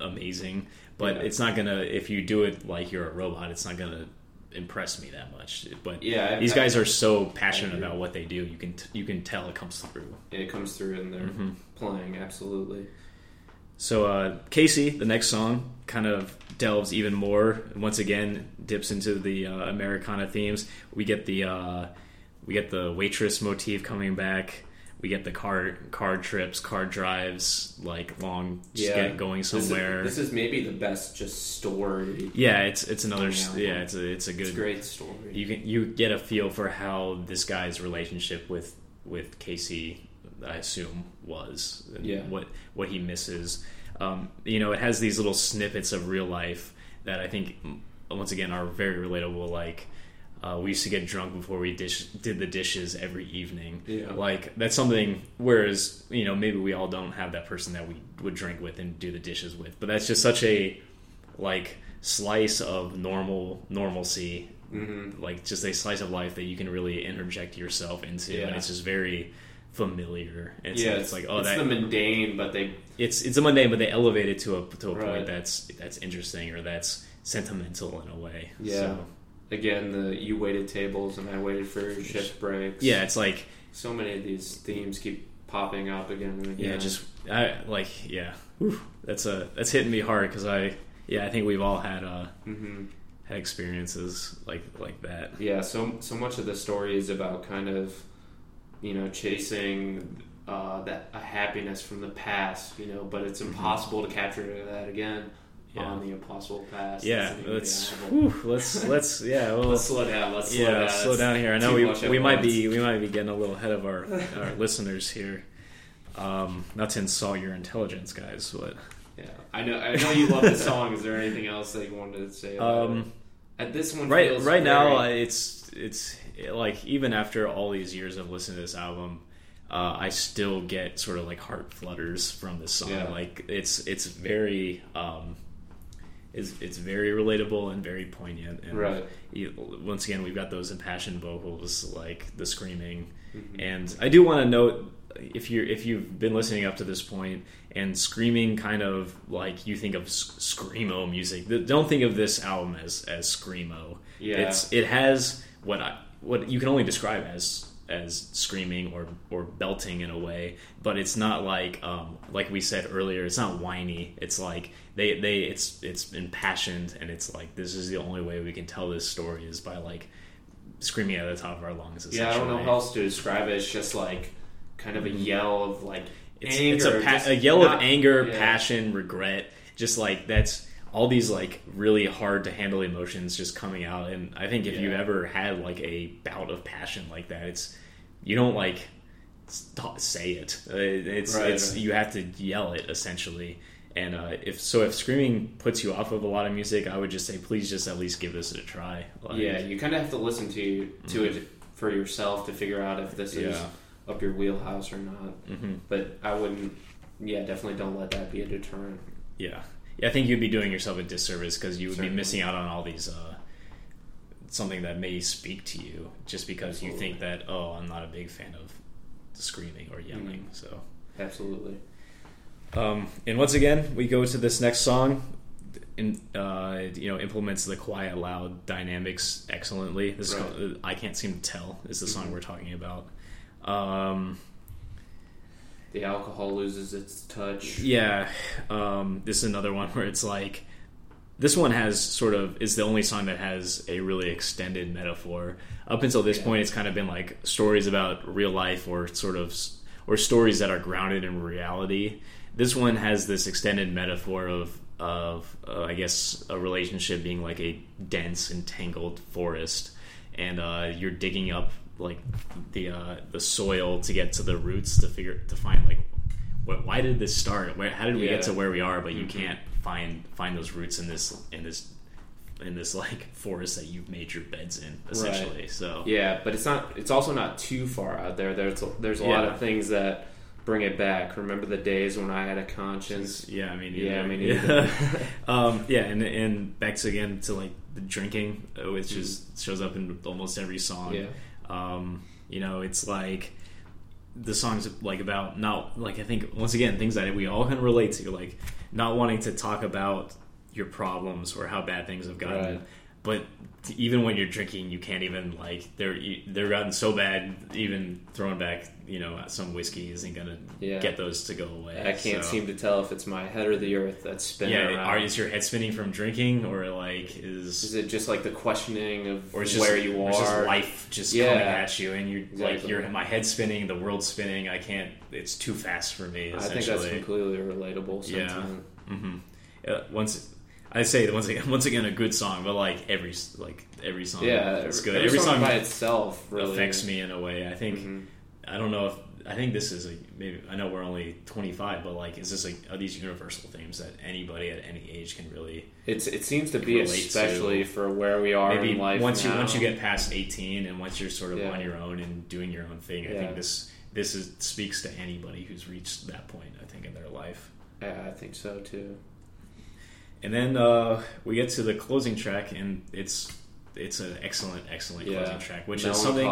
amazing but Yeah. it's not gonna if you do it like you're a robot it's not gonna impress me that much but Yeah, these I- guys are so passionate about what they do you can t- you can tell it comes through it comes through in their Mhm. playing. Absolutely. So uh, Casey, the next song, kind of delves even more. Once again, dips into the uh, Americana themes. We get the uh, we get the waitress motif coming back, we get the car car trips, car drives, like long, Yeah. get going This is- somewhere. This is, maybe the best just story. yeah, it's it's another Yeah. yeah, it's a it's a good It's a great story. you can you get a feel for how this guy's relationship with with Casey, I assume, was and Yeah. what what he misses. Um, you know, it has these little snippets of real life that I think mm, once again are very relatable. Like uh, we used to get drunk before we dish, did the dishes every evening. Yeah. Like that's something. Whereas you know maybe we all don't have that person that we would drink with and do the dishes with, but that's just such a like slice of normal normalcy hmm like just a slice of life that you can really interject yourself into, Yeah. and it's just very familiar. It's, yeah, it's, like oh, it's that the mundane, but they it's it's a mundane, but they elevate it to a to a Right. point that's that's interesting or that's sentimental in a way. Yeah. So, again the you waited tables and I waited for shift breaks. yeah, it's like so many of these themes keep popping up again and again. yeah, just I like yeah, Whew. that's a that's hitting me hard because I yeah I think we've all had uh hmm had experiences like like that. yeah. So so much of the story is about kind of you know chasing uh, that a happiness from the past, you know, but it's impossible to capture that again Mm-hmm. Yeah. on the Impossible Past. Yeah, That's the name of the let's whew, let's let's yeah well Let's slow down. Let's slow yeah, down. slow down here. I know we, we might once. be we might be getting a little ahead of our our listeners here. Um, not to insult your intelligence, guys, but Yeah, I know. I know you love the song. Is there anything else that you wanted to say? About um, it? At this one, right feels right now very- uh, it's it's like even after all these years of listening to this album. Uh, I still get sort of like heart flutters from this song. Yeah. Like it's it's very um, it's, it's very relatable and very poignant. And Right. you, once again, we've got those impassioned vocals, like the screaming. Mhm. And I do want to note if you if you've been listening up to this point and screaming kind of like you think of screamo music, don't think of this album as as screamo. Yeah. It's it has what I what you can only describe as as screaming or or belting in a way, but it's not like um like we said earlier, it's not whiny. It's like they they it's it's impassioned and it's like this is the only way we can tell this story is by like screaming at the top of our lungs. Yeah, I don't know how else to describe it. It's just like kind of a yell of like It's, anger. it's a, pa- a yell not- of anger, yeah. passion, regret. Just like that's all these like really hard to handle emotions just coming out. And I think if Yeah. you've ever had like a bout of passion like that, it's you don't like say it. Uh, It's Right, it's right. you have to yell it essentially. And uh, if so, if screaming puts you off of a lot of music, I would just say please just at least give this a try. Like, Yeah, you kind of have to listen to to it for yourself to figure out if this is Yeah. Up your wheelhouse or not. hmm But I wouldn't. Yeah, definitely don't let that be a deterrent. Yeah, yeah. I think you'd be doing yourself a disservice because you would Certainly. be missing out on all these uh, something that may speak to you just because you think that oh, I'm not a big fan of screaming or yelling. So, Absolutely. um, and once again, we go to this next song. In, uh, you know, implements the quiet, loud dynamics excellently. This is Right. called, I can't seem to tell is the song Mhm. we're talking about. Um, The alcohol loses its touch. Yeah, um, this is another one where it's like this one has sort of is the only song that has a really extended metaphor. Up until this Yeah. point, it's kind of been like stories about real life or sort of or stories that are grounded in reality. This one has this extended metaphor of of uh, I guess a relationship being like a dense, entangled forest, and uh, you're digging up like the uh, the soil to get to the roots to figure to find like what, why did this start? Where how did we Yeah. get to where we are? But you Mhm. can't find find those roots in this in this in this like forest that you've made your beds in essentially. So Yeah, but it's not. It's also not too far out there. There's a, there's a lot of things that bring it back. Remember the days when I had a conscience. yeah, I mean Yeah, I mean, yeah, um, yeah, and and back to again to like the drinking, uh, which is shows up in almost every song. Yeah. Um, you know, it's like the songs like about not like I think once again things that we all can relate to, like not wanting to talk about your problems or how bad things have gotten, Right. but even when you're drinking, you can't even like they're they're gotten so bad. Even throwing back, you know, some whiskey isn't gonna Yeah. get those to go away. I can't So- seem to tell if it's my head or the earth that's spinning Yeah, around. are, is your head spinning from drinking, or like Is is it just like the questioning of or just where you or it's just are? life just Yeah. coming at you, and you're like you're my head's spinning, the world's spinning. I can't. It's too fast for me. I think that's completely relatable Yeah. sentiment. hmm Uh, once I say once again, once again, a good song, but like every like every song, Yeah, it's good. Every, Every, song, song by itself really affects me in a way. I think Mhm. I don't know if I think this is a maybe I know we're only twenty five, but like is this like are these universal themes that anybody at any age can really It's it seems to be especially to- for where we are maybe in life. once you once you get past eighteen and once you're sort of Yeah. on your own and doing your own thing, I Yeah. think this this is speaks to anybody who's reached that point. I think in their life. yeah, I think so too. And then uh, we get to the closing track, and it's it's an excellent, excellent Yeah, closing track, which is something.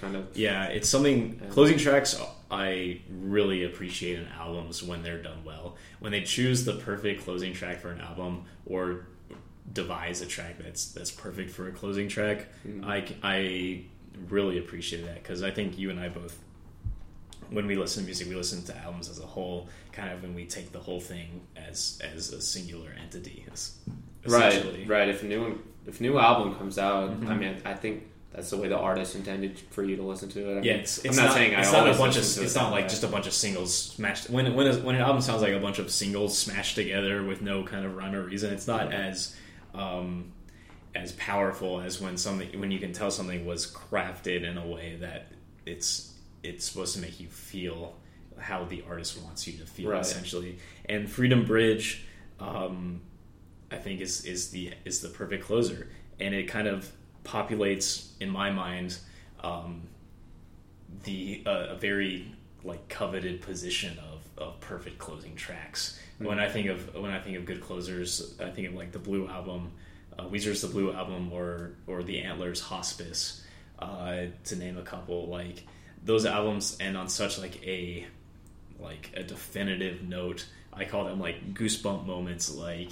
kind of. Yeah, it's something. Closing tracks, I really appreciate in albums when they're done well. When they choose the perfect closing track for an album, or devise a track that's that's perfect for a closing track, Mhm. I I really appreciate that because I think you and I both, when we listen to music, we listen to albums as a whole, kind of, and we take the whole thing as as a singular entity. Right, right. If a new if a new album comes out, Mhm. I mean, I think that's the way the artist intended for you to listen to it. I mean, Yeah, it's, it's I'm not, saying I it's not a bunch of it's it not like way. just a bunch of singles smashed. When when a, when an album sounds like a bunch of singles smashed together with no kind of rhyme or reason, it's not as um, as powerful as when something when you can tell something was crafted in a way that it's it's supposed to make you feel how the artist wants you to feel Right. essentially. And Freedom Bridge, um, I think is is the is the perfect closer, and it kind of populates in my mind. Um, the uh, a very like coveted position of, of perfect closing tracks. When I think of when I think of good closers, I think of like the Blue album, uh, Weezer's the Blue album, or or the Antlers Hospice, uh, to name a couple. Like those albums end on such like a like a definitive note. I call them like goosebump moments. Like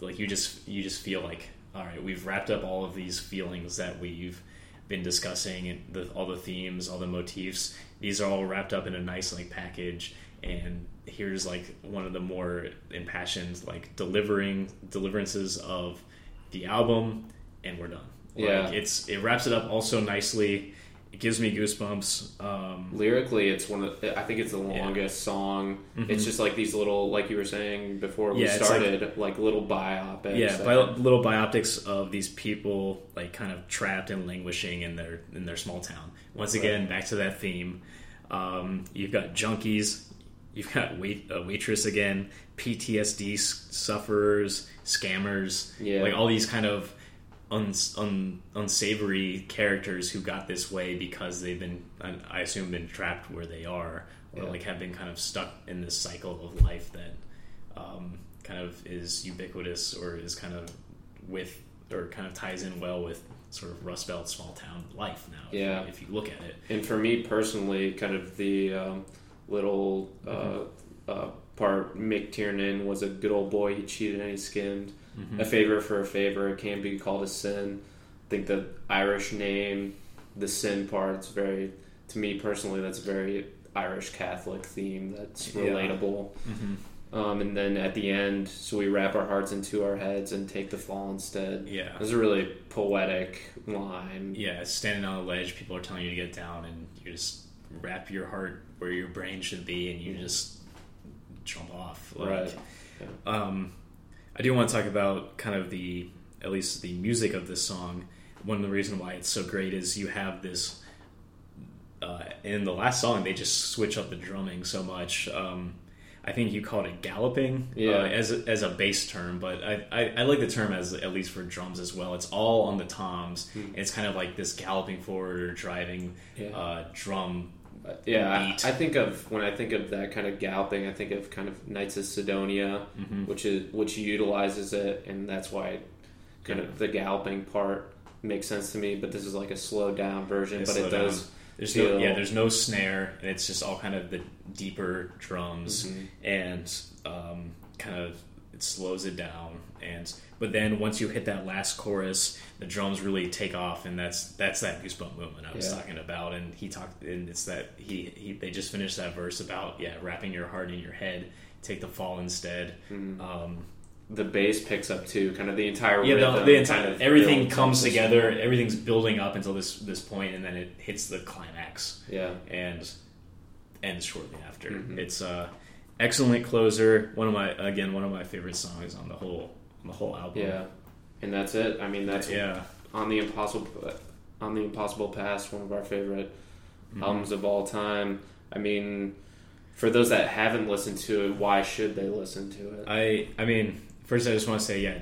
like you just you just feel like all right, we've wrapped up all of these feelings that we've been discussing and the, all the themes, all the motifs. These are all wrapped up in a nice like package. And here's like one of the more impassioned like delivering deliverances of the album, and we're done. Yeah. like, it's it wraps it up also nicely. It gives me goosebumps. Um, Lyrically, it's one of I think it's the longest song. It's just like these little, like you were saying before we Mm-hmm. Yeah, it's like- started, like, little biopics. yeah, bi- little biopics of these people like kind of trapped and languishing in their in their small town. Once again, back to that theme. Um, you've got junkies, you've got wait, a waitress again, PTSD s- sufferers, scammers, Yeah. like all these kind of un, un, unsavory characters who got this way because they've been, I assume, been trapped where they are, or Yeah. like have been kind of stuck in this cycle of life that um, kind of is ubiquitous or is kind of with or kind of ties in well with sort of Rust Belt small town life now. if you- Yeah. if you, look at it. And for me personally, kind of the um, little uh, Mm-hmm. uh, part, Mick Tiernan was a good old boy. He cheated and he skimmed. Mm-hmm. A favor for a favor it can be called a sin. I think the Irish name, the sin part, it's very, to me personally, that's a very Irish Catholic theme that's Yeah. relatable. Um, and then at the end, so we wrap our hearts into our heads and take the fall instead. Yeah. That's a really poetic line. Yeah, standing on a ledge, people are telling you to get down, and you just wrap your heart where your brain should be, and you just jump off. Like, Right. Um, I do want to talk about kind of the at least the music of this song. One of the reasons why it's so great is you have this. Uh, in the last song, they just switch up the drumming so much. Um, I think you called it galloping Yeah. uh, as a, as a bass term, but I, I, I like the term as at least for drums as well. It's all on the toms. It's kind of like this galloping forward or driving Yeah. uh, drum. Yeah, I. I think of when I think of that kind of galloping, I think of kind of Knights of Cydonia, Mm-hmm. which is which utilizes it, and that's why kind of the galloping part makes sense to me. But this is like a slowed down version, It's but it slowed does. down. There's no, yeah, there's no snare, and it's just all kind of the deeper drums Mm-hmm. and um, kind of it slows it down, and but then once you hit that last chorus, the drums really take off, and that's that's that goosebump moment I was Yeah. talking about. And he talked, and it's that he, he they just finished that verse about yeah, wrapping your heart in your head, take the fall instead. Mm-hmm. Um, The bass picks up too, kind of the entire yeah, rhythm. the, the entire kind of everything comes together. Everything's building up until this this point, and then it hits the climax Yeah, and ends shortly after. Mhm. It's a excellent closer. One of my again one of my favorite songs on the whole the whole album. yeah, and that's it. I mean, that's yeah. on the impossible on the impossible past one of our favorite Mhm. albums of all time i mean for those that haven't listened to it why should they listen to it I I mean, first I just want to say yeah.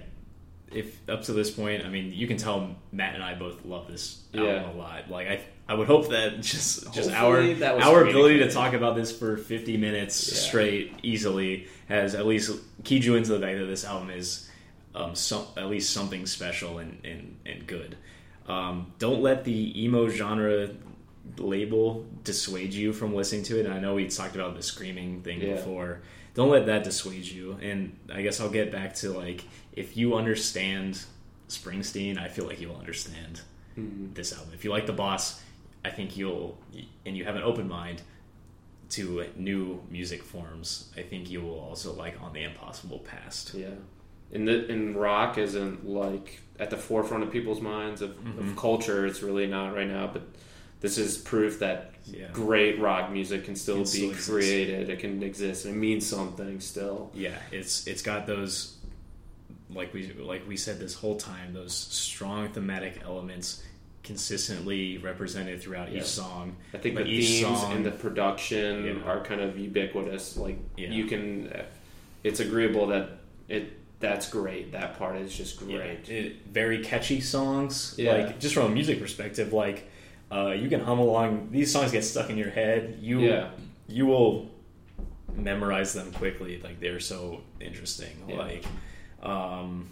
If up to this point, I mean, you can tell Matt and I both love this album Yeah. a lot. Like I, I would hope that just just Hopefully our our ability to talk about this for fifty minutes Yeah. straight easily has at least keyed you into the fact that this album is um, some, at least something special and and, and good. Um, don't let the emo genre label dissuade you from listening to it. And I know we talked about the screaming thing Yeah. before. Don't let that dissuade you. And I guess I'll get back to like if you understand Springsteen, I feel like you'll understand Mhm. this album. If you like the boss, I think you'll and you have an open mind to new music forms. I think you will also like on the impossible past. yeah and the and rock isn't like at the forefront of people's minds of, Mhm. of culture it's really not right now but this is proof that Yeah. great rock music can still Can be still created it can exist and it means something still Yeah, it's it's got those like we like we said this whole time those strong thematic elements consistently represented throughout each song. I think Like the themes song- and the production Yeah. are kind of ubiquitous. Like Yeah. you can, it's agreeable that it that's great. That part is just Yeah, great. it, very catchy songs. Yeah. Like just from a music perspective, like uh, you can hum along. These songs get stuck in your head. You Yeah. you will memorize them quickly. Like they're so interesting. Yeah. Like um,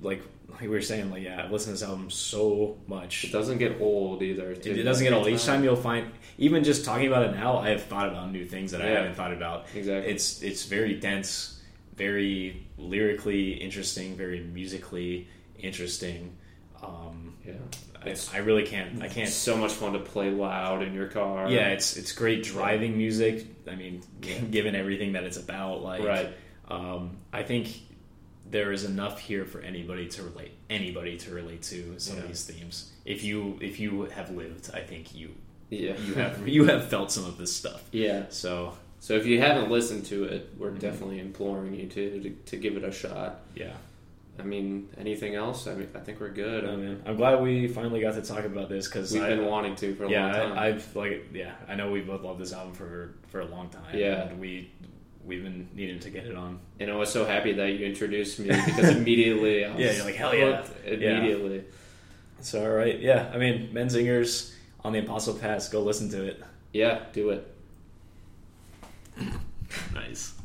like like we were saying, like yeah, I've listened to this album so much. It doesn't get old either. It, it doesn't get old. Each time you'll find, even just talking about it now, I have thought about new things that I haven't thought about. exactly. It's it's very dense, very lyrically interesting, very musically interesting. Um, yeah, I, I really can't. I can't. so much fun to play loud in your car. Yeah, it's it's great driving music. I mean, given everything that it's about, like right. um, I think there is enough here for anybody to relate anybody to relate to some Yeah. of these themes. If you if you have lived, I think you Yeah, you have you have felt some of this stuff. yeah. So So if you haven't listened to it, we're Mhm. definitely imploring you to, to to give it a shot. yeah, I mean, anything else? I mean, I think we're good. I mean, I'm glad we finally got to talk about this because We've been wanting to for a yeah, long time. I, I've like yeah, I know we both love this album for for a long time. Yeah. and we we've been needing to get it on. And I was so happy that you introduced me because immediately I was Yeah, you're like, hell yeah. Immediately. So all right, yeah, I mean, Menzingers on the Impossible Past, go listen to it. Yeah, do it. Nice.